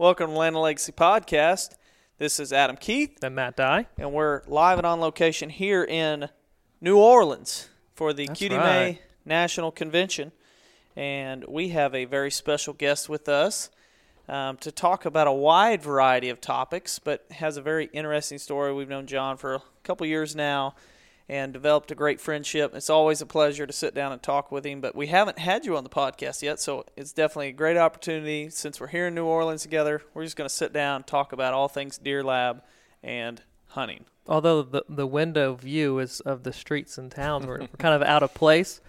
Welcome to Land and Legacy Podcast. This is Adam Keith, and Matt Dye. and we're live and on location here in New Orleans for the That's Cutie right. May National Convention. And we have a very special guest with us um, to talk about a wide variety of topics, but has a very interesting story. We've known John for a couple years now and developed a great friendship. It's always a pleasure to sit down and talk with him, but we haven't had you on the podcast yet, so it's definitely a great opportunity. Since we're here in New Orleans together, we're just going to sit down and talk about all things Deer Lab and hunting. Although the the window view is of the streets and towns, we're, we're kind of out of place.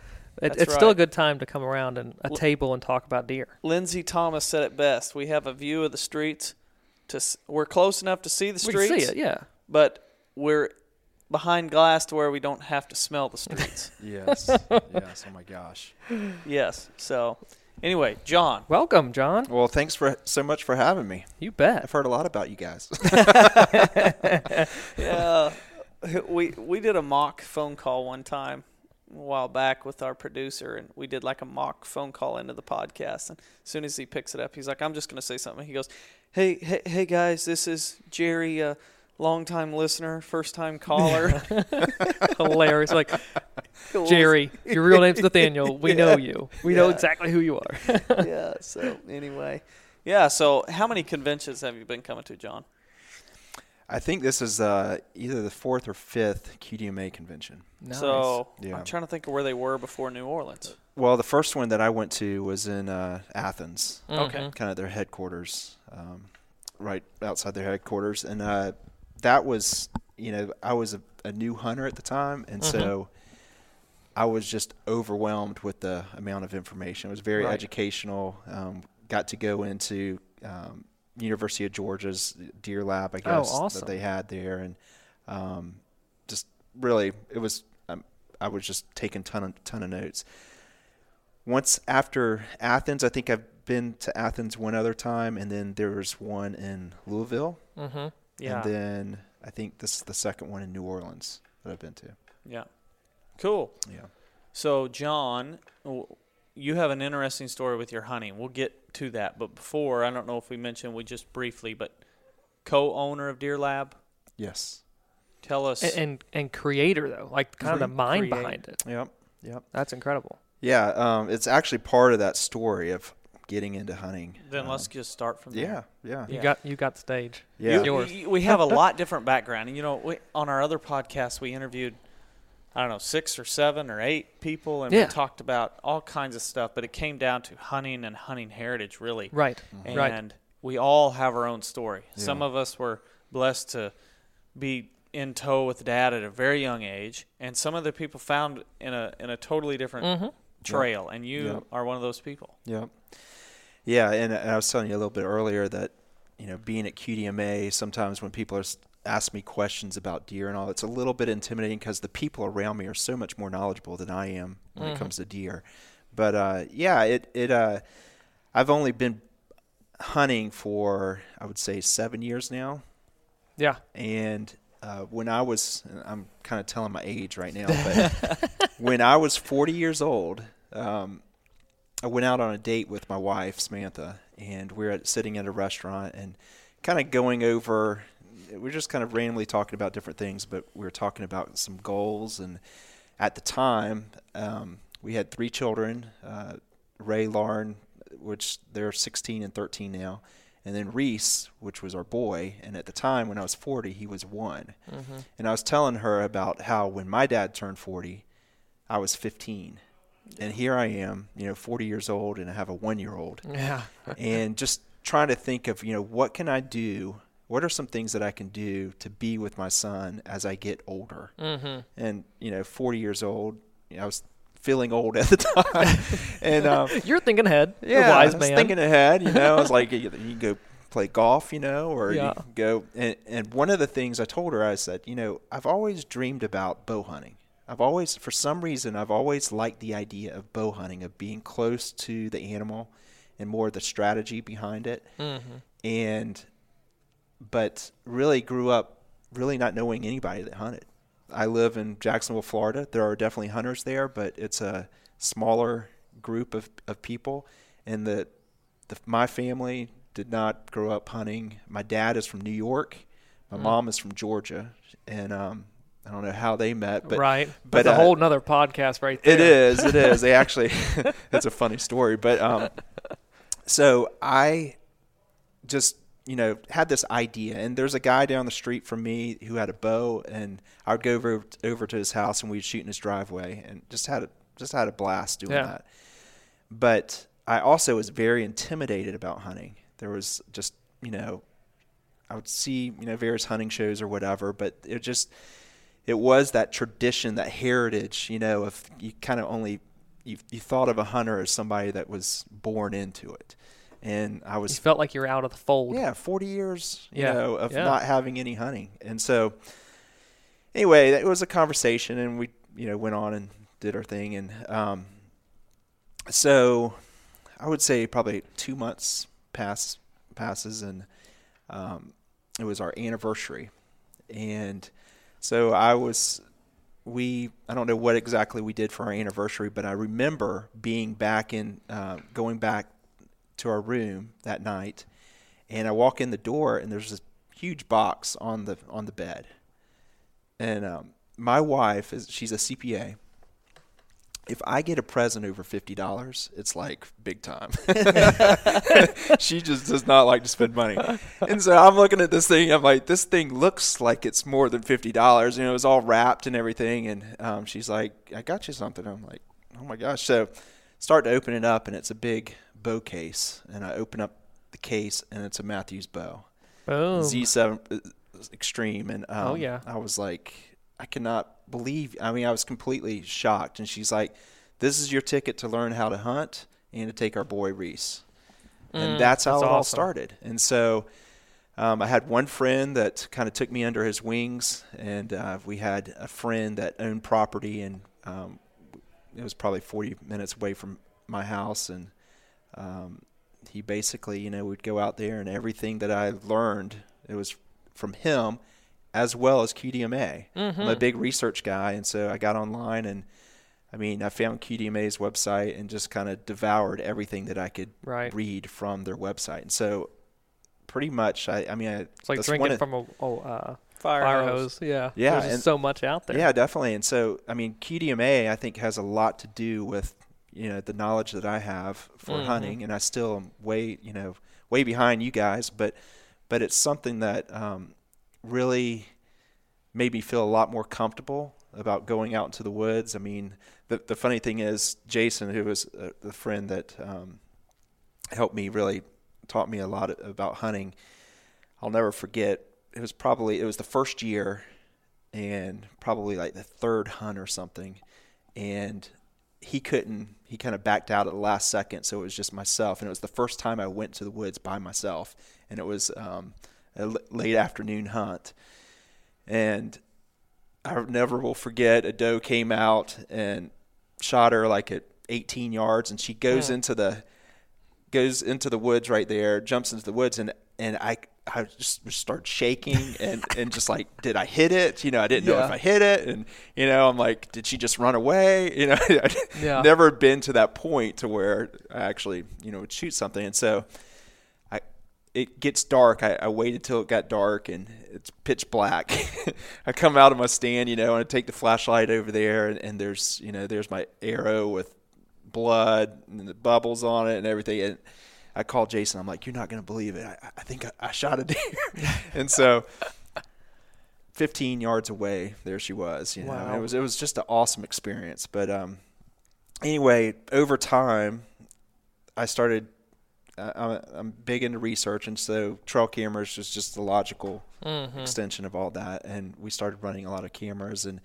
It, it's still a good time to come around and a table and talk about deer. Lindsay Thomas said it best. We have a view of the streets. To we're close enough to see the We streets, can see it, yeah. but we're behind glass to where we don't have to smell the streets. Yes. yes. Oh my gosh. yes. So, anyway, John. Welcome, John. Well, thanks for so much for having me. You bet. I've heard a lot about you guys. Yeah, we we did a mock phone call one time a while back with our producer, and we did like a mock phone call into the podcast. And as soon as he picks it up, he's like, "I'm just gonna say something." He goes, "Hey, hey, hey, guys, this is Jerry, uh, longtime listener, first time caller." Hilarious. Like, Jerry, your real name's Nathaniel. We know you. We know exactly who you are. yeah. So anyway, yeah. So how many conventions have you been coming to, John? I think this is uh, either the fourth or fifth QDMA convention. So Yeah. I'm trying to think of where they were before New Orleans. Well, the first one that I went to was in uh, Athens, Okay. Mhm. kind of their headquarters, um, right outside their headquarters, and uh, that was, you know, I was a, a new hunter at the time, and so I was just overwhelmed with the amount of information. It was very Right. educational. Um, got to go into um, University of Georgia's Deer Lab, I Oh, guess awesome. that they had there, and um, just really, it was. Um, I was just taking ton of ton of notes. Once after Athens, I think I've been to Athens one other time, and then there was one in Louisville, Mm-hmm. Yeah. and then I think this is the second one in New Orleans that I've been to. Yeah. Cool. Yeah. So, John, you have an interesting story with your hunting. We'll get to that. But before, I don't know if we mentioned, we just briefly, but co owner of Deer Lab, Yes. tell us. and, and and creator though, like kind of the mind create. behind it. Yep. Yep. That's incredible. Yeah. Um, it's actually part of that story of getting into hunting. then let's Um, just start from there. Yeah. yeah. You Yeah. got you got the stage. Yeah. It's yours. We have a lot different background. And, you know, we, on our other podcast, we interviewed, I don't know, six or seven or eight people, and Yeah. we talked about all kinds of stuff. But it came down to hunting and hunting heritage, really. Right. and Right. we all have our own story. Yeah. Some of us were blessed to be in tow with dad at a very young age, and some other people found in a in a totally different Mm-hmm. trail. And you Yep. are one of those people. Yep. Yeah, and, and I was telling you a little bit earlier that you know being at QDMA, sometimes when people are ask me questions about deer and all, it's a little bit intimidating because the people around me are so much more knowledgeable than I am when Mm-hmm. it comes to deer. But uh, yeah, it it uh, I've only been hunting for I would say seven years now, Yeah. and uh, when I was, I'm kind of telling my age right now, but when I was 40 years old, um, I went out on a date with my wife Samantha, and we are at, sitting at a restaurant and kind of going over. We are just kind of randomly talking about different things, but we were talking about some goals. And at the time, um, we had three children: uh, Ray, Lauren, which they're 16 and 13 now, and then Reese, which was our boy. And at the time, when I was 40, he was one. Mm-hmm. And I was telling her about how when my dad turned 40, I was 15 and here I am, you know, 40 years old, and I have a one-year-old. Yeah. and just trying to think of, you know, what can I do? What are some things that I can do to be with my son as I get older? Mm-hmm. And you know, 40 years old, you know, I was feeling old at the time, and um, you're thinking ahead. Yeah, wise I was man. thinking ahead. You know, I was like, you, you go play golf, you know, or yeah. you go. And, and one of the things I told her, I said, you know, I've always dreamed about bow hunting. I've always, for some reason, I've always liked the idea of bow hunting, of being close to the animal and more the strategy behind it. Mm-hmm. And, but really grew up really not knowing anybody that hunted. I live in Jacksonville, Florida. There are definitely hunters there, but it's a smaller group of, of people. And the, the my family did not grow up hunting. My dad is from New York. My mm. mom is from Georgia, and um, I don't know how they met, but right. But a uh, whole nother podcast, right there. It is. It is. They actually, it's a funny story, but um, so I just you know had this idea, and there's a guy down the street from me who had a bow, and I would go over over to his house, and we'd shoot in his driveway, and just had a just had a blast doing yeah. that. But I also was very intimidated about hunting. There was just you know, I would see you know various hunting shows or whatever, but it just it was that tradition, that heritage, you know, of you kind of only you, you thought of a hunter as somebody that was born into it. And I was you felt like you're out of the fold. Yeah, 40 years, you yeah. know, of yeah. not having any hunting. And so anyway, it was a conversation and we, you know, went on and did our thing and um, so I would say probably 2 months pass passes and um, it was our anniversary. And so I was, we, I don't know what exactly we did for our anniversary, but I remember being back in, uh, going back to our room that night, and I walk in the door, and there's this huge box on the on the bed, and um, my wife is she's a CPA, if I get a present over fifty dollars, it's like big time. she just does not like to spend money, and so I'm looking at this thing. I'm like, this thing looks like it's more than fifty dollars. You know, it's all wrapped and everything. And um, she's like, I got you something. I'm like, oh my gosh. So start to open it up, and it's a big bow case. And I open up the case, and it's a Mathews bow, Boom. Z7 uh, Xtreme. And um, oh yeah, I was like, I cannot believe. I mean, I was completely shocked. And she's like, "This is your ticket to learn how to hunt and to take our boy Reese." And mm, that's how that's it awesome. all started. And so um, I had one friend that kind of took me under his wings, and uh, we had a friend that owned property, and um, it was probably 40 minutes away from my house, and um, he basically, you know, would go out there, and everything that I learned, it was from him as well as QDMA. Mm-hmm. I'm a big research guy, and so I got online and I mean, I found QDMA's website and just kind of devoured everything that I could right. read from their website. And so, pretty much, I, I mean, I, it's like drinking from a oh, uh, fire, fire hose. hose. Yeah, yeah, There's and, so much out there. Yeah, definitely. And so, I mean, QDMA, I think, has a lot to do with you know the knowledge that I have for mm-hmm. hunting, and I still am way you know way behind you guys, but but it's something that um, really made me feel a lot more comfortable about going out into the woods. I mean, the the funny thing is, Jason, who was uh, the friend that um, helped me, really taught me a lot about hunting. I'll never forget. It was probably it was the first year, and probably like the third hunt or something, and he couldn't. He kind of backed out at the last second, so it was just myself, and it was the first time I went to the woods by myself, and it was um, a late afternoon hunt and I never will forget a doe came out and shot her like at 18 yards, and she goes yeah. into the goes into the woods right there, jumps into the woods, and and I I just start shaking and, and just like, did I hit it? You know, I didn't know Yeah. if I hit it. And, you know, I'm like, did she just run away? You know, I'd Yeah. never been to that point to where I actually, you know, would shoot something. And so I, it gets dark. I, I waited till it got dark and it's pitch black. I come out of my stand, you know, and I take the flashlight over there and, and there's, you know, there's my arrow with blood and the bubbles on it and everything. And I call Jason. I'm like, you're not going to believe it. I, I think I, I shot a deer. and so 15 yards away, there she was. You know, Wow. it was it was just an awesome experience. But um, anyway, over time, I started. I'm, I'm big into research, and so trail cameras was just the logical mm-hmm. extension of all that. And we started running a lot of cameras, and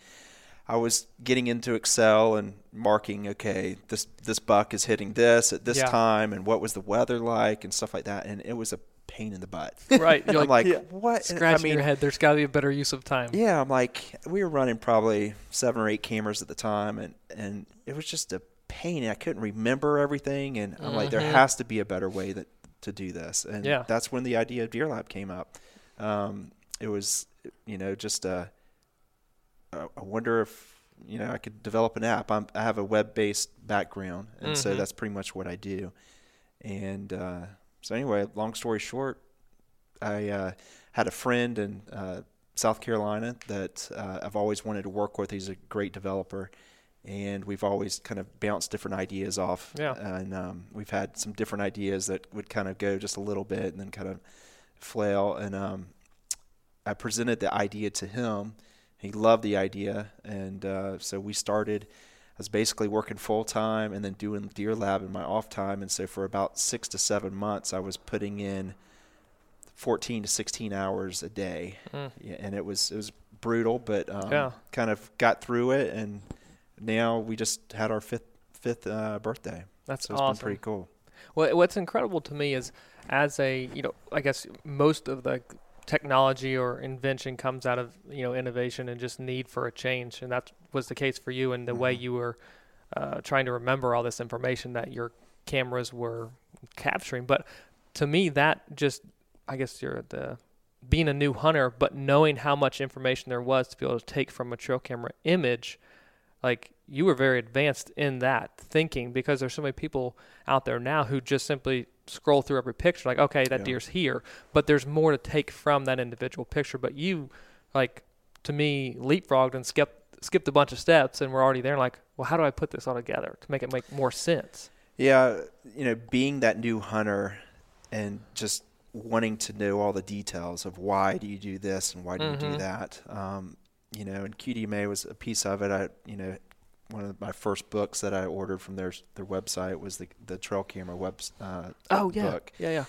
I was getting into Excel and marking. Okay, this this buck is hitting this at this Yeah. time, and what was the weather like, and stuff like that. And it was a pain in the butt. Right. You're I'm like, like, what? Scratching I mean, your head. There's got to be a better use of time. yeah, I'm like, we were running probably seven or eight cameras at the time, and and it was just a pain. and I couldn't remember everything, and I'm like, there has to be a better way that to do this, and Yeah. that's when the idea of Deer Lab came up. Um, it was, you know, just a. I I wonder if you know I could develop an app. I'm, I have a web-based background, and so that's pretty much what I do. And uh, so anyway, long story short, I uh, had a friend in uh, South Carolina that uh, I've always wanted to work with. He's a great developer, and we've always kind of bounced different ideas off. Yeah. And um, we've had some different ideas that would kind of go just a little bit and then kind of flail. And um, I presented the idea to him. He loved the idea, and uh, so we started. I was basically working full time and then doing Deer Lab in my off time. And so for about six to seven months, I was putting in 14 to 16 hours a day, yeah, and it was it was brutal, but um, Mm. Yeah. kind of got through it. And now we just had our fifth fifth uh, birthday. That's so it's awesome. been pretty cool. Well, what's incredible to me is, as a you know, I guess most of the technology or invention comes out of you know innovation and just need for a change, and that was the case for you. And the way you were uh, trying to remember all this information that your cameras were capturing, but to me, that just I guess you're the being a new hunter, but knowing how much information there was to be able to take from a trail camera image, like you were very advanced in that thinking because there's so many people out there now who just simply scroll through every picture like okay that Yeah. deer's here but there's more to take from that individual picture but you like to me leapfrogged and skipped skipped a bunch of steps and we're already there like well how do i put this all together to make it make more sense Yeah, you know, being that new hunter and just wanting to know all the details of why do you do this and why do you do that. Um, you know, and QDMA was a piece of it. I, you know, one of my first books that I ordered from their their website was the the trail camera web uh, oh yeah book. yeah yeah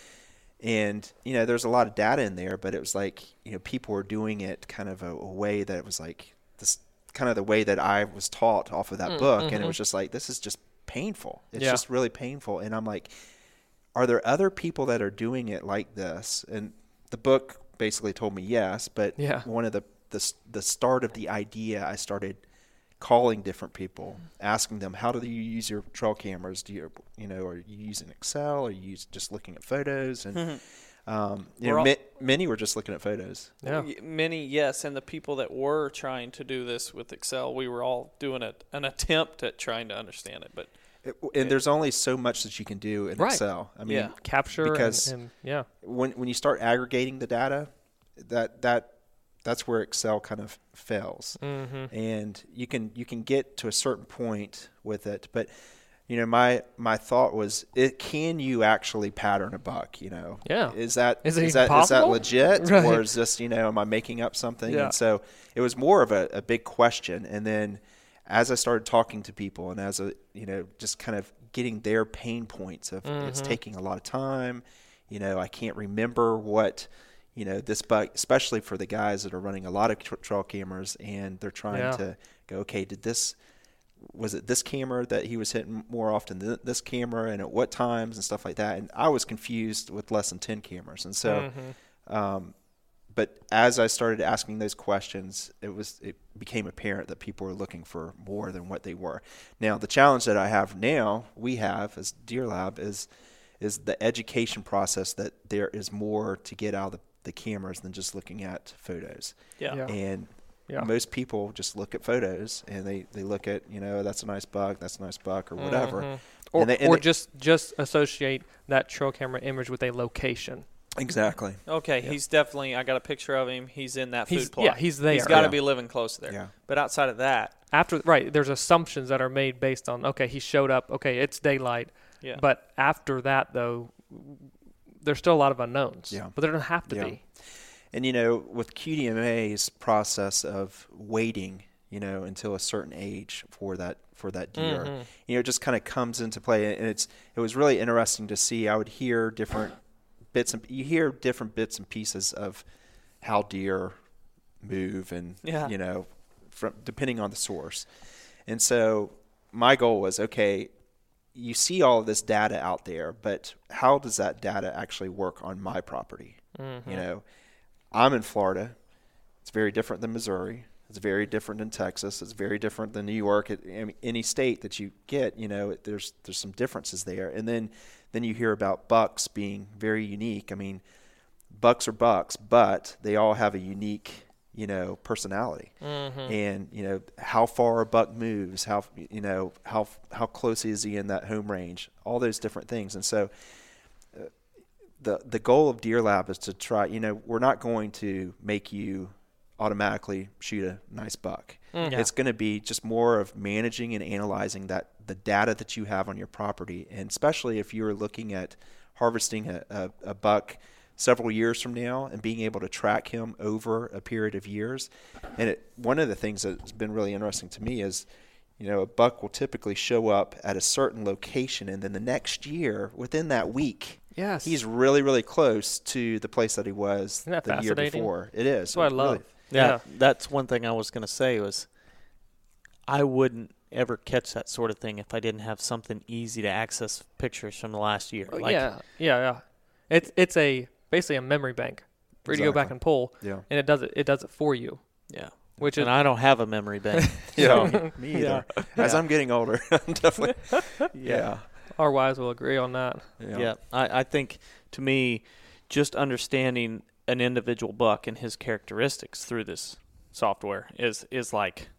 and you know there's a lot of data in there but it was like you know people were doing it kind of a, a way that was like this kind of the way that i was taught off of that book and it was just like this is just painful it's Yeah. just really painful and i'm like are there other people that are doing it like this and the book basically told me yes but Yeah. one of the the, the start of the idea i started calling different people asking them how do you use your trail cameras do you you know are you using excel are you use, just looking at photos and um, you We're know, all- ma- many were just looking at photos yeah Many, yes, and the people that were trying to do this with Excel, we were all doing a, an attempt at trying to understand it. But It- and there's only so much that you can do in Right. excel i mean Yeah. capture and- because and, yeah when when you start aggregating the data, that that that's where Excel kind of fails. Mm-hmm. And you can you can get to a certain point with it, but you know my my thought was it can you actually pattern a buck you know Yeah. is that Is is that is that legit Right. or is this you know am i making up something Yeah. and so it was more of a, a big question and then as i started talking to people and as a you know just kind of getting their pain points of it's Mm-hmm. taking a lot of time you know i can't remember what you know this buck especially for the guys that are running a lot of tra- trail cameras and they're trying Yeah. to go okay did this was it this camera that he was hitting more often than this camera and at what times and stuff like that? And i was confused with less than 10 cameras. And so um, but as i started asking those questions it was it became apparent that people were looking for more than what they were. Now the challenge that i have now we have as deer lab is is the education process that there is more to get out of the the cameras than just looking at photos. Yeah. Yeah. And Yeah. most people just look at photos and they, they look at you know that's a nice buck, that's a nice buck, or whatever. Mhm. Or, And they- and or they- just just associate that trail camera image with a location. Exactly. Okay, he's definitely. I got a picture of him. He's in that He's food plot. yeah, he's there. He's got to Yeah. be living close there. Yeah. But outside of that, after right there's assumptions that are made based on okay he showed up okay it's daylight yeah. but after that though there's still a lot of unknowns Yeah. but there don't have to Yeah. be And you know, with QDMA's process of waiting, you know, until a certain age for that for that deer, Mhm. you know, it just kind of comes into play. And it's it was really interesting to see. I would hear different bits and you hear different bits and pieces of how deer move, and Yeah. you know, from depending on the source. And so my goal was okay. You see all of this data out there, but how does that data actually work on my property? Mm-hmm. You know, I'm in Florida. It's very different than Missouri. It's very different than Texas. It's very different than New York. It, I mean, any state that you get, you know, it, there's there's some differences there. And then then you hear about bucks being very unique. I mean, bucks are bucks, but they all have a unique, you know, personality. Mm-hmm. And you know how far a buck moves, how you know how how close is he in that home range, all those different things. And so uh, the the goal of Deer Lab is to try. You know, we're not going to make you automatically shoot a nice buck. Yeah. It's going to be just more of managing and analyzing that the data that you have on your property, and especially if you're looking at harvesting a, a, a buck several years from now and being able to track him over a period of years. And it, one of the things that's been really interesting to me is, you know, a buck will typically show up at a certain location, and then the next year, within that week, Yes. he's really, really close to the place that he was Isn't that the year before. It is. that's what i love really- Yeah, Yeah. that's one thing I was going to say was I wouldn't ever catch that sort of thing if I didn't have something easy to access pictures from the last year. Oh, Like, yeah yeah yeah it's it's a basically a memory bank for you to go back and pull Yeah. and it does it it does it for you yeah. which is And I don't have a memory bank. Yeah, me either. As I'm getting older, I'm definitely. Yeah. our wives will agree on that Yeah. Yeah, I, I think to me, just understanding an individual buck and his characteristics through this software is is like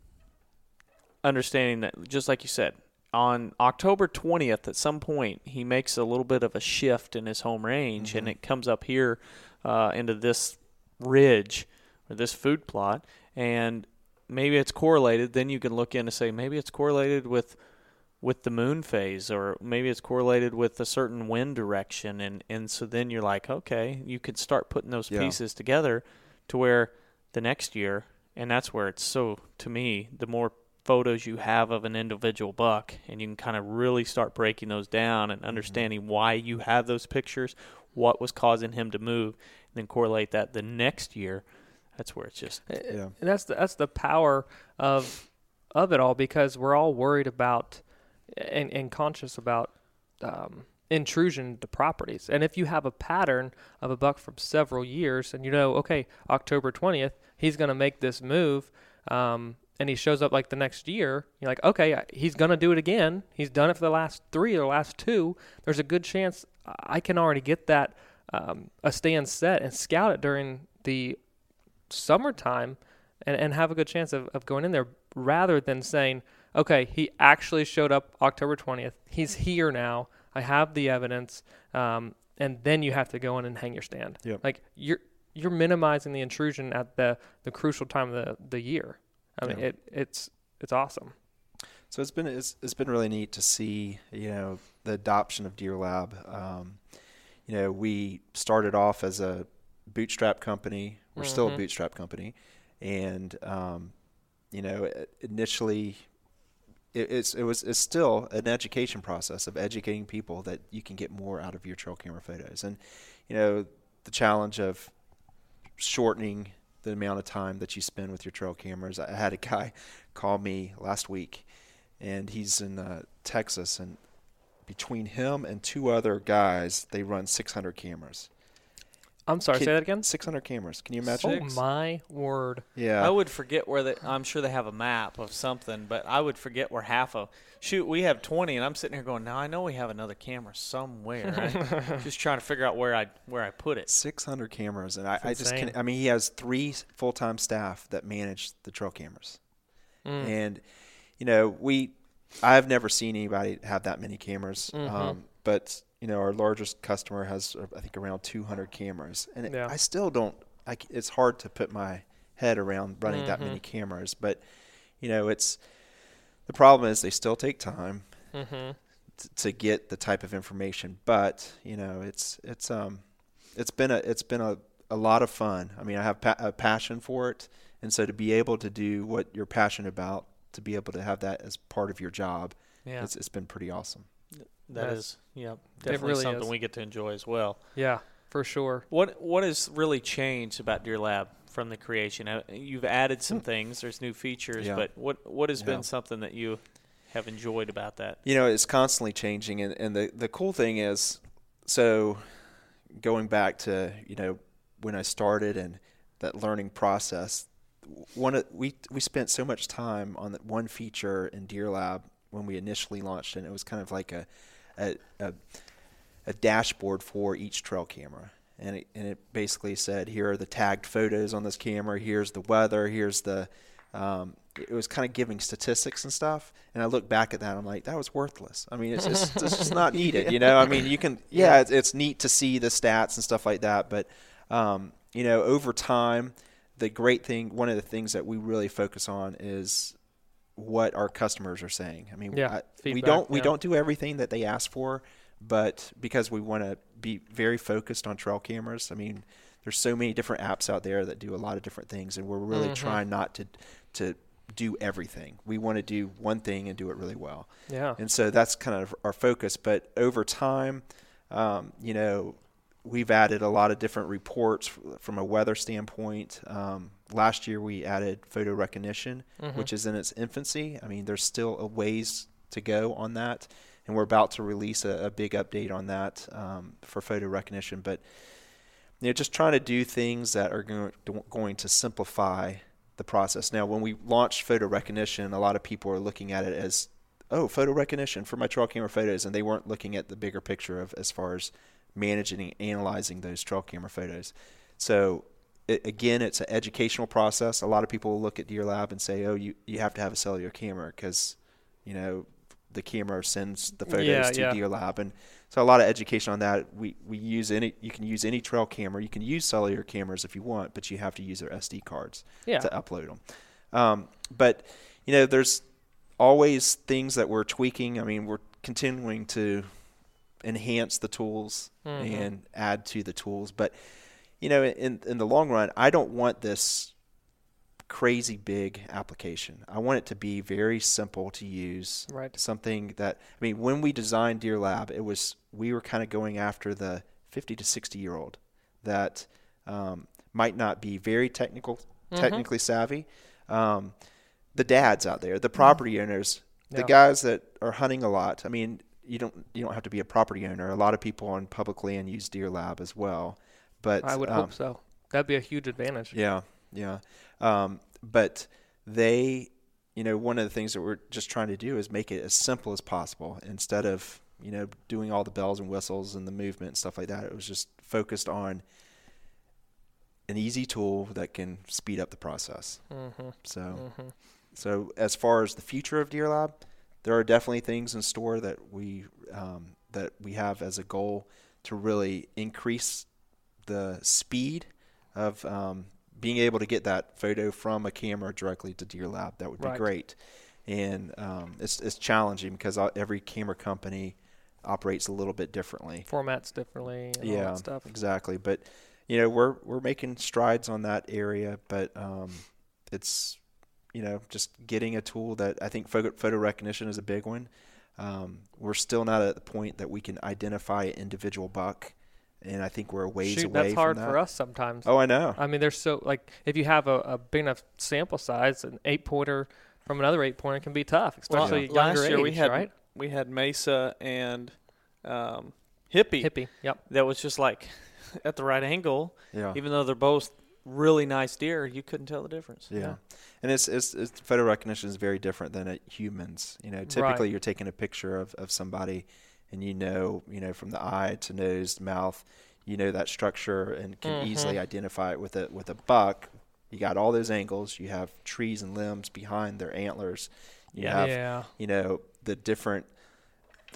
understanding that, just like you said, on October twentieth, at some point, he makes a little bit of a shift in his home range, and it comes up here uh, into this ridge or this food plot, and maybe it's correlated. Then you can look in and say maybe it's correlated with with the moon phase or maybe it's correlated with a certain wind direction and and so then you're like okay you could start putting those Yeah. pieces together to where the next year and that's where it's so to me the more photos you have of an individual buck and you can kind of really start breaking those down and understanding why you have those pictures what was causing him to move and then correlate that the next year that's where it's just Yeah. and that's the, that's the power of of it all because we're all worried about and, and conscious about um, intrusion to properties. And if you have a pattern of a buck from several years, and you know, okay, October twentieth, he's going to make this move, um, and he shows up like the next year, you're like, okay, he's going to do it again. He's done it for the last three or the last two. There's a good chance I can already get that um, a stand set and scout it during the summertime and, and have a good chance of, of going in there rather than saying, okay, he actually showed up October 20th. He's here now. I have the evidence. Um, and then you have to go in and hang your stand. Yep. Like you're, you're minimizing the intrusion at the, the crucial time of the, the year. I mean, Yeah. it, it's, it's awesome. So it's been it's, it's been really neat to see you know the adoption of Deer Lab. Um, you know, we started off as a bootstrap company. We're still a Mhm. bootstrap company, and um, you know, initially. It, it's it was it's still an education process of educating people that you can get more out of your trail camera photos, and you know the challenge of shortening the amount of time that you spend with your trail cameras. I had a guy call me last week, and he's in uh, Texas, and between him and two other guys, they run 600 cameras. I'm sorry, Can- say that again. 600 cameras. Can you imagine? Oh my word! Yeah. I would forget where they. I'm sure they have a map of something, but I would forget where half of. Shoot, we have 20, and I'm sitting here going, "Now I know we have another camera somewhere." right?" Just trying to figure out where I where I put it. 600 cameras, and I, I just insane. can. I mean, he has three full time staff that manage the trail cameras, Mm. and you know, we. I've never seen anybody have that many cameras, Mm-hmm. um, but you know, our largest customer has, uh, I think, around 200 cameras, and it- Yeah. I still don't. I it's hard to put my head around running that Mm-hmm. many cameras, but you know, it's the problem is they still take time Mm-hmm. t- to get the type of information. But you know, it's it's um, it's been a it's been a, a lot of fun. I mean, I have pa- a passion for it, and so to be able to do what you're passionate about, to be able to have that as part of your job, Yeah, it's it's been pretty awesome. That That's- is. Yeah, definitely really something is. we get to enjoy as well. Yeah, for sure. What what has really changed about Deer Lab from the creation? Uh, You've added some things. There's new features, Yeah. but what what has Yeah. been something that you have enjoyed about that? You know, it's constantly changing, and, and the the cool thing is, so going back to you know when I started and that learning process, one of, we we spent so much time on that one feature in Deer Lab when we initially launched, it, and it was kind of like a a, a, a dashboard for each trail camera. And it, and it basically said, here are the tagged photos on this camera. Here's the weather. Here's the. Um, it was kind of giving statistics and stuff. And I look back at that, I'm like, that was worthless. I mean, it's just, it's just not needed, you know. I mean, you can, yeah, it's, it's neat to see the stats and stuff like that, but um, you know, over time, the great thing, one of the things that we really focus on is what our customers are saying. I mean, Yeah, I- we don't we yeah. don't do everything that they ask for, but because we want to be very focused on trail cameras. I mean, there's so many different apps out there that do a lot of different things, and we're really Mm-hmm. trying not to to do everything. We want to do one thing and do it really well. Yeah. And so that's kind of our focus. But over time, um, you know, we've added a lot of different reports from a weather standpoint. Um, last year we added photo recognition, which is in its infancy. I mean, there's still a ways to go on that, and we're about to release a, a big update on that um, for photo recognition. But you know, just trying to do things that are going going to simplify the process. Now, when we launched photo recognition, a lot of people are looking at it as, oh, photo recognition for my trail camera photos, and they weren't looking at the bigger picture of as far as managing and analyzing those trail camera photos. So it, again, it's an educational process. A lot of people will look at Deer Lab and say, oh, you, you have to have a cellular camera because, you know, the camera sends the photos Yeah, to yeah. Deer Lab, and so a lot of education on that. We we use any you can use any trail camera. You can use cellular cameras if you want, but you have to use their SD cards Yeah. to upload them. Um, but you know, there's always things that we're tweaking. I mean, we're continuing to enhance the tools Mm-hmm. and add to the tools. But you know, in in the long run, I don't want this crazy big application. I want it to be very simple to use. Right. Something that I mean, when we designed Deer Lab, it was we were kind of going after the 50 to 60 year old that um, might not be very technical, technically savvy. Um, the dads out there, the property owners, the guys that are hunting a lot. I mean, you don't you don't have to be a property owner. A lot of people on public land use Deer Lab as well. But I would um, hope so. That'd be a huge advantage. yeah, yeah. Um, but they, you know, one of the things that we're just trying to do is make it as simple as possible instead of, you know, doing all the bells and whistles and the movement and stuff like that. It was just focused on an easy tool that can speed up the process. Mm-hmm. So, so as far as the future of Deer Lab, there are definitely things in store that we um, that we have as a goal to really increase the speed of um, being able to get that photo from a camera directly to Deer Lab. That would be Right. great, and um, it's it's challenging because every camera company operates a little bit differently. Formats differently and all Yeah, that stuff. exactly. But you know, we're we're making strides on that area, but um, it's you know just getting a tool that I think photo, photo recognition is a big one. Um, we're still not at the point that we can identify an individual buck, and I think we're a ways Shoot, away that's hard from that. for us sometimes. Oh, I know. I mean, there's so like if you have a, a big enough sample size, an eight pointer from another eight pointer can be tough, especially at younger last year age, we had right? we had Mesa and um, Hippie, Hippie, yep. that was just like at the right angle, Yeah. even though they're both really nice deer, you couldn't tell the difference. Yeah. And it's, it's, it's photo recognition is very different than at humans. You know, typically Right. you're taking a picture of, of somebody and you know, you know, from the eye to nose, to mouth, you know that structure and can easily identify it with a with a buck. You got all those angles. You have trees and limbs behind their antlers. You Yeah. have Yeah. you know the different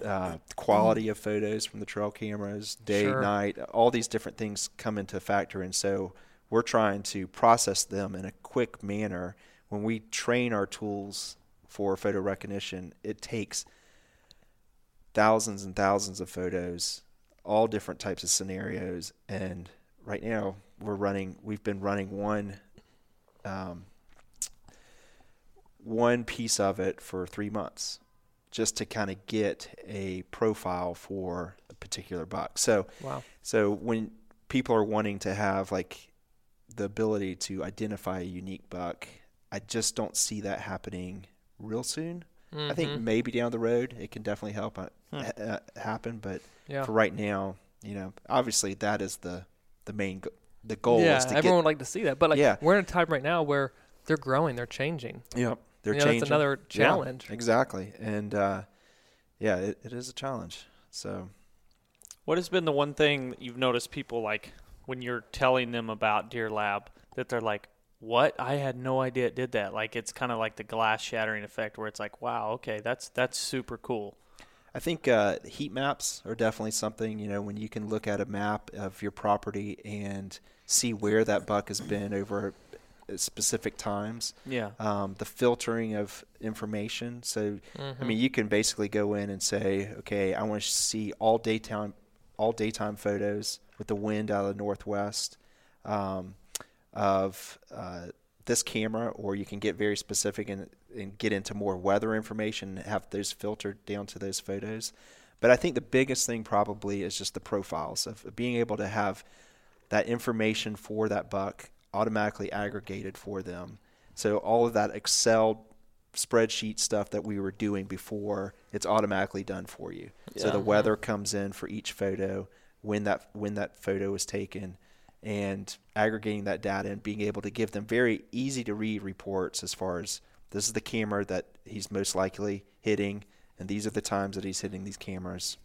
uh, quality of photos from the trail cameras, day, Sure. night, all these different things come into factor, and so we're trying to process them in a quick manner. When we train our tools for photo recognition, it takes thousands and thousands of photos, all different types of scenarios, and right now we're running. We've been running one. Um, one piece of it for three months just to kind of get a profile for a particular buck. So, Wow. so when people are wanting to have like the ability to identify a unique buck, I just don't see that happening real soon. I think Mhm. maybe down the road it can definitely help uh, ha- uh, happen, but Yeah. for right now, you know, obviously that is the the main go- the goal yeah, is to everyone would like to see that, but like Yeah. we're in a time right now where they're growing, they're changing. get yep they're You know, changing. that's another Yeah, challenge. exactly, and uh, yeah, it, it is a challenge. So What has been the one thing that you've noticed people like when you're telling them about Deer Lab that they're like, "What? I had no idea it did that." Like it's kind of like the glass shattering effect where it's like, "Wow, okay, that's that's super cool." I think uh, heat maps are definitely something. You know, when you can look at a map of your property and see where that buck has been over uh, specific times. Yeah. Um, the filtering of information. So, Mm-hmm. I mean, you can basically go in and say, okay, I want to see all daytime, all daytime photos with the wind out of the northwest um, of uh, this camera, or you can get very specific and, and get into more weather information and have those filtered down to those photos. But I think the biggest thing probably is just the profiles of being able to have that information for that buck automatically aggregated for them. So all of that Excel spreadsheet stuff that we were doing before, it's automatically done for you. So the weather comes in for each photo, when that when that photo was taken, and aggregating that data and being able to give them very easy to read reports as far as this is the camera that he's most likely hitting, and these are the times that he's hitting these cameras.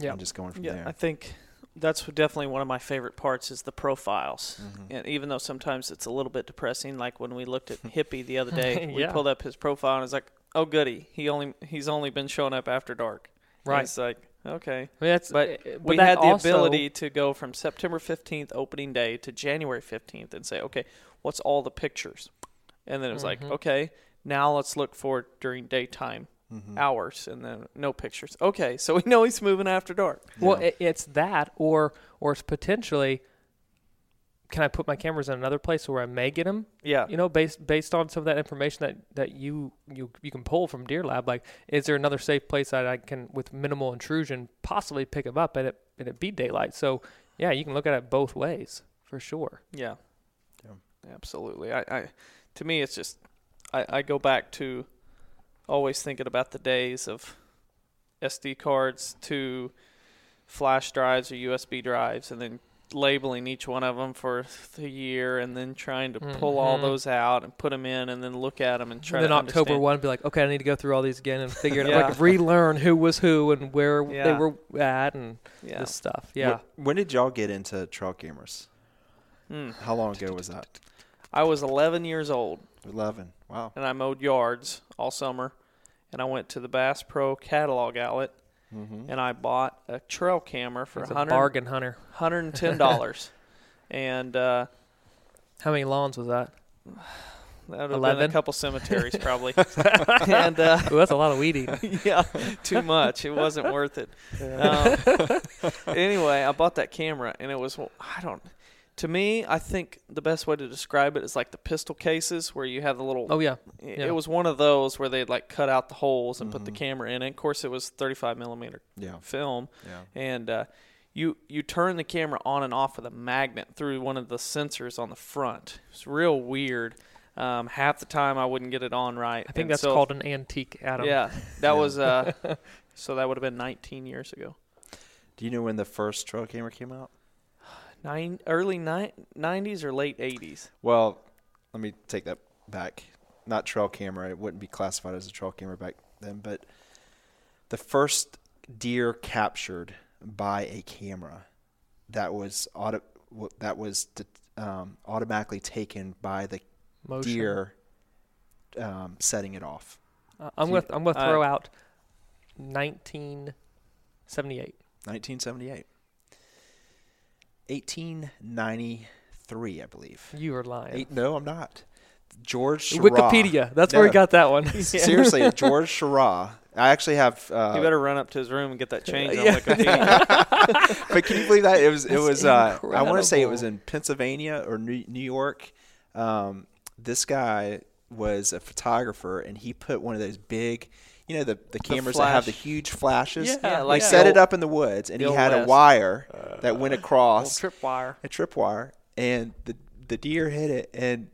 Yeah. and just going from Yeah, there. I think that's definitely one of my favorite parts is the profiles. Mm-hmm. And even though sometimes it's a little bit depressing, like when we looked at Hippie the other day, we pulled up his profile and it's like, "Oh goody, he only he's only been showing up after dark." And Right. It's like, okay. I mean, that's, But uh, but we that had the also- ability to go from September 15th opening day to January 15th and say, okay, what's all the pictures? And then it was Mm-hmm. like, okay, now let's look for during daytime Mm-hmm. hours and then no pictures. Okay, so we know he's moving after dark. Well, it, it's that, or or it's potentially. Can I put my cameras in another place where I may get them? Yeah. You know, based based on some of that information that, that you, you you can pull from Deer Lab. Like, is there another safe place that I can, with minimal intrusion, possibly pick them up and it and it be daylight? So, yeah, you can look at it both ways for sure. Yeah. Yeah. Absolutely. I, I to me it's just I, I go back to always thinking about the days of SD cards to flash drives or USB drives and then labeling each one of them for the year and then trying to pull all Mhm. at out and put them in and then look at them and try And then to October understand. one, be like, okay, I need to go through all these again and figure it out, like relearn who was who and where they were at and Yeah. this stuff. Yeah. Wh- When did y'all get into trail cameras? Hmm. How long ago was that? I was 11 years old Eleven. Wow. and I mowed yards all summer. And I went to the Bass Pro catalog outlet Mm-hmm. and I bought a trail camera for a bargain hunter. $110. and uh, How many lawns was that? that would have been a couple cemeteries probably. and uh, Ooh, that's a lot of weed eating. yeah, too much. It wasn't worth it. Um, anyway, I bought that camera, and it was I don't. To me, I think the best way to describe it is like the pistol cases where you have the little. Oh yeah, It yeah. it was one of those where they'd like cut out the holes and put the camera in it. Of course, it was 35 millimeter Yeah. film, Yeah. and uh, you you turn the camera on and off with a magnet through one of the sensors on the front. It's real weird. Um, half the time I wouldn't get it on right. I think and that's so- called an antique, Adam. Yeah, that was uh, so that would have been 19 years ago. Do you know when the first trail camera came out? Nine, early ni- 90s or late 80s? Well, let me take that back. Not trail camera. It wouldn't be classified as a trail camera back then, but the first deer captured by a camera that was auto that was um, automatically taken by the Motion. deer um, setting it off. Uh, I'm Do you- gonna I'm gonna uh, throw out 1978. 1978. 1893, I believe. You are lying. Eight, no, I'm not. George Shiras. Wikipedia. That's where No. he got that one. Seriously, George Shiras. I actually have. Uh, you better run up to his room and get that change on yeah. Wikipedia. but can you believe that it was? It That's was. Uh, I want to say it was in Pennsylvania or New, New York. Um, this guy was a photographer, and he put one of those big, you know, the the cameras that have the huge flashes. Yeah, Yeah, He like set the it up in the woods, and the he old had a West. wire that went uh, across. A trip wire. a trip wire, and the the deer hit it. And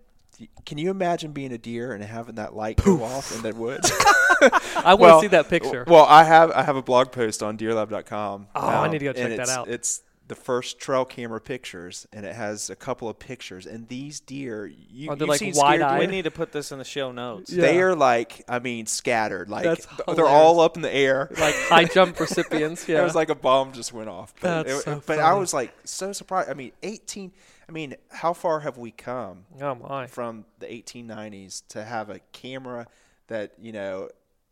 can you imagine being a deer and having that light go off in the woods? I want to see that picture. Well, I have I have a blog post on deerlab.com. Oh, I need to go um, check that out. It's the first trail camera pictures, and it has a couple of pictures. And these deer, you, Are they you've like seen scared wide-eyed? we need to put this in the show notes. Yeah. They are like, I mean, scattered. Like they're all up in the air. like high jump recipients. Yeah. It was like a bomb just went off. But, That's it- so but I was like so surprised. I mean, 18. I mean, how far have we come? oh my. from the 1890s to have a camera that you know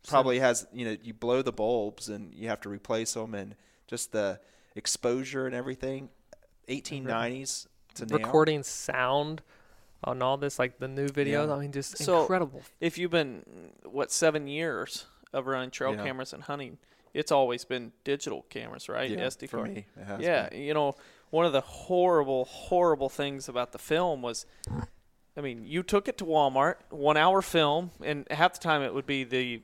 probably has you know you blow the bulbs and you have to replace them and just the exposure and everything 1890s mm-hmm. to now Recording sound on all this, like the new videos. Yeah. I mean, just So- incredible. If you've been, what, seven years of running trail Yeah. cameras and hunting, it's always been digital cameras, right? yeah, SD for card. me Yeah, been. you know, one of the horrible, horrible things about the film was, I mean, you took it to Walmart, one hour film, and half the time it would be the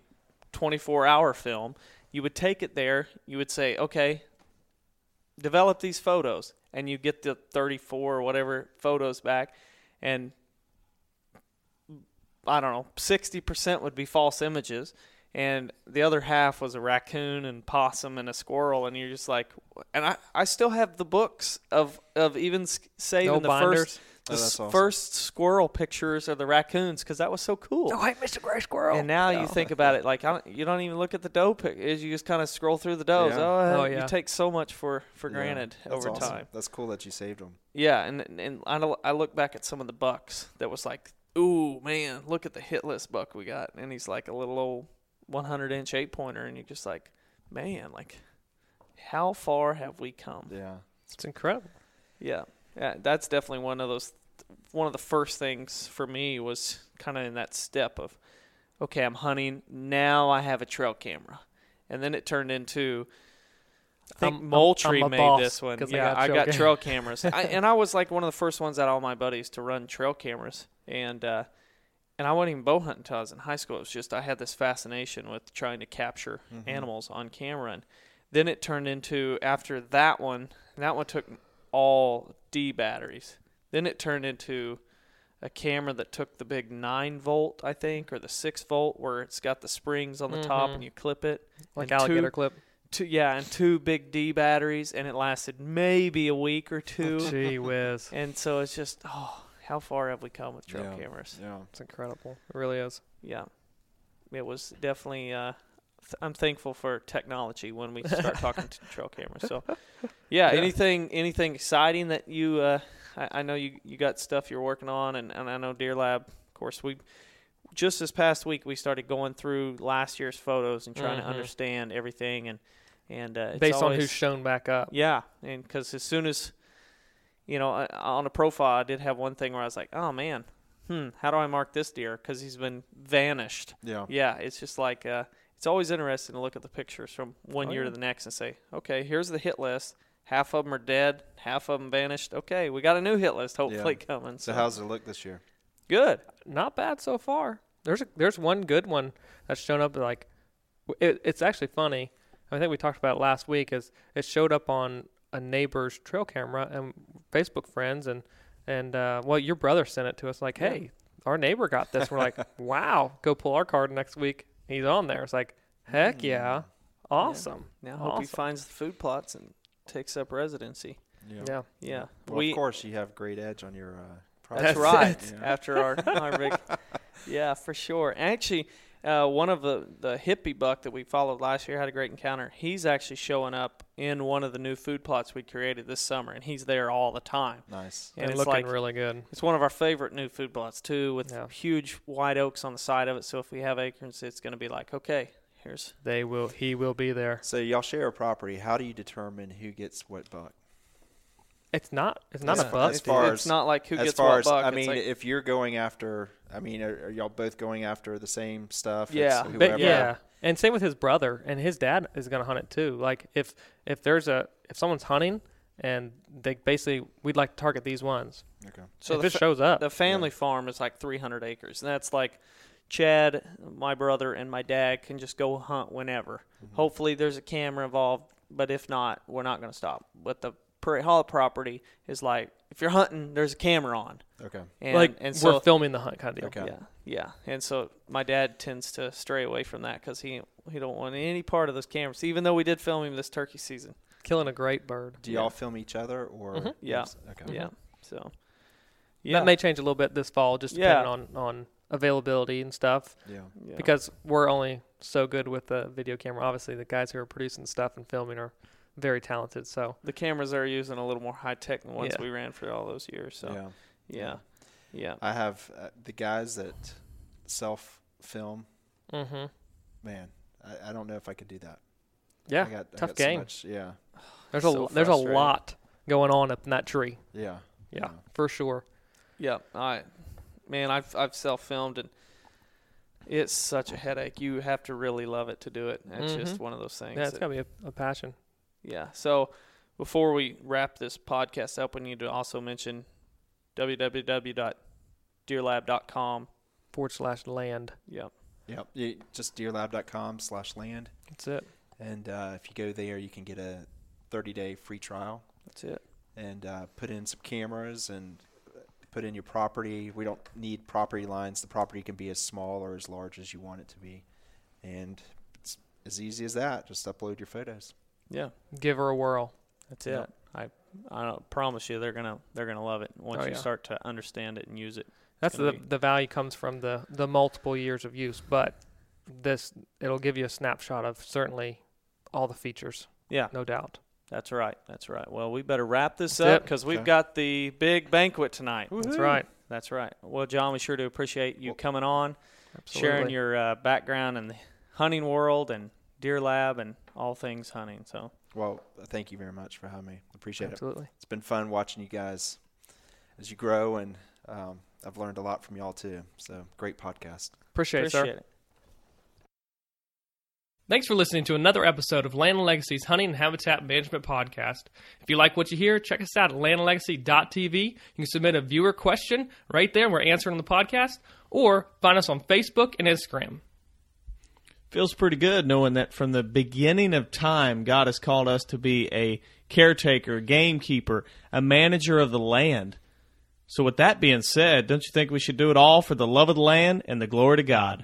24 hour film. You would take it there, you would say, okay, develop these photos, and you get the 34 or whatever photos back, and I don't know, 60% would be false images. And the other half was a raccoon and possum and a squirrel, and you're just like, and I, I still have the books of of even saving No the binders. first Oh, the Oh, awesome. first squirrel pictures of the raccoons because that was so cool. Oh, hey, Mr. Gray Squirrel. And now you oh. think about it, like I don't, you don't even look at the doe pic. Is you just kind of scroll through the does. Yeah. Oh, Oh, you take so much for for Yeah, granted that's over awesome. time. that's cool that you saved them Yeah, and and I I look back at some of the bucks that was like, ooh man, look at the hitless buck we got, and he's like a little old 100 inch eight pointer, and you're just like, man, like how far have we come? yeah it's incredible. Yeah, yeah, that's definitely one of those. One of the first things for me was kind of in that step of, okay, I'm hunting now. I have a trail camera, and then it turned into. I think I'm- Moultrie I'm made this one. 'cause I Yeah, got I trail got cam- trail cameras, I, and I was like one of the first ones out of all my buddies to run trail cameras, and uh, and I wasn't even bow hunting until I was in high school. It was just I had this fascination with trying to capture animals on camera, and then it turned into after that one. That one took all D batteries. Then it turned into a camera that took the big nine volt, I think, or the six volt, where it's got the springs on the top Mhm. and you clip it. Like and alligator two, clip. two, yeah, and two big D batteries, and it lasted maybe a week or two. Gee whiz. and so it's just, oh, how far have we come with trail Yeah. cameras? yeah It's incredible. It really is. Yeah, it was definitely. Uh, th- I'm thankful for technology when we start talking to trail cameras. So, yeah, Yeah. anything anything exciting that you? Uh, I, I know you you got stuff you're working on, and, and I know Deer Lab. Of course, we just this past week we started going through last year's photos and trying Mhm. to understand everything and and uh, Based on who's shown back up. yeah, and because as soon as, you know, I- on a profile, I did have one thing where I was like, oh man, hmm, how do I mark this deer? Because he's been vanished. yeah Yeah, it's just like, uh, it's always interesting to look at the pictures from one Oh, year yeah. to the next and say, okay, here's the hit list. Half of them are dead, half of them vanished. Okay, we got a new hit list hopefully coming. so So, how's it look this year good? Not bad so far. There's a, there's one good one that's shown up like it, it's actually funny. I think we talked about it last week is it showed up on a neighbor's trail camera and Facebook friends and and uh, well your brother sent it to us like hey our neighbor got this we're like wow go pull our card next week he's on there it's like heck yeah awesome Now I hope he Awesome. finds the food plots and takes up residency. Yeah. Yeah, Well, we of course, you have great edge on your. Uh, That's product. right. Yeah. After our, our big, yeah, for sure. Actually, uh, one of the the hippie buck that we followed last year had a great encounter. He's actually showing up in one of the new food plots we created this summer, and he's there all the time. Nice. And And it's looking like really good. it's one of our favorite new food plots too, with Yeah. huge white oaks on the side of it. So if we have acorns, it's going to be like, okay, here's They will. He will be there. So y'all share a property. How do you determine who gets what buck? It's not. It's not As a buck. as it's, far it's as- not like who as gets far what as buck. I mean, like- if you're going after, I mean, are, are y'all both going after the same stuff? It's Yeah. But yeah, and same with his brother and his dad is going to hunt it too. Like if if there's a if someone's hunting and they basically we'd like to target these ones. Okay. so if the it fa- shows up, The family farm is like 300 acres, and that's like Chad, my brother, and my dad can just go hunt whenever. Mm-hmm. Hopefully, there's a camera involved, but if not, we're not going to stop. But the Prairie Hollow property is like if you're hunting, there's a camera on, Okay. and like and we're so filming the hunt kind of deal. Okay. yeah, yeah, and so my dad tends to stray away from that because he he don't want any part of those cameras, even though we did film him this turkey season. Killing a great bird. Do y'all film each other or? Mhm. Yeah. Okay. Yeah, so yeah, That may change a little bit this fall, just Yeah. depending on on availability and stuff. Yeah. yeah. Because we're only so good with the video camera. Obviously, the guys who are producing stuff and filming are very talented. So the cameras they're using a little more high tech than ones Yeah. we ran for all those years. So Yeah. yeah, yeah. I have uh, the guys that self film. Mm-hmm. Man, I, I don't know if I could do that. yeah, I got, I tough got so game. much- yeah. there's So a there's a lot going on up in that tree. Yeah. Yeah, for sure. Yeah, I man, I've I've self filmed and it's such a headache. You have to really love it to do it. It's just Mhm. one of those things. Yeah, it's that- gotta be a, a passion. yeah. So before we wrap this podcast up, we need to also mention www.deerlab.com. Forward slash land. Yep. Yep. You, just deerlab.com slash land. That's it. And uh, if you go there, you can get a 30 day free trial That's it. and uh, put in some cameras and put in your property. We don't need property lines. The property can be as small or as large as you want it to be. And it's as easy as that. Just upload your photos. Yeah. Give her a whirl. That's Yep. it. I I promise you they're gonna they're gonna love it once Oh, you yeah. start to understand it and use it. That's the be- the value comes from the the multiple years of use, but this it'll give you a snapshot of certainly all the features, Yeah. no doubt. That's right. That's right. Well, we better wrap this That's up because we've Okay. got the big banquet tonight. That's right. That's right. Well, John, we sure do appreciate you coming on, Absolutely. sharing your uh, background in the hunting world and Deer Lab and all things hunting. So, Well, thank you very much for having me. Appreciate it. Absolutely. It's been fun watching you guys as you grow, and um, I've learned a lot from y'all too. So great podcast. Appreciate, it, sir. appreciate it. Thanks for listening to another episode of Land and Legacy's Hunting and Habitat Management Podcast. If you like what you hear, check us out at landandlegacy.tv. You can submit a viewer question right there, and we're answering on the podcast, or find us on Facebook and Instagram. feels pretty good knowing that from the beginning of time, God has called us to be a caretaker, gamekeeper, a manager of the land. So, with that being said, don't you think we should do it all for the love of the land and the glory to God?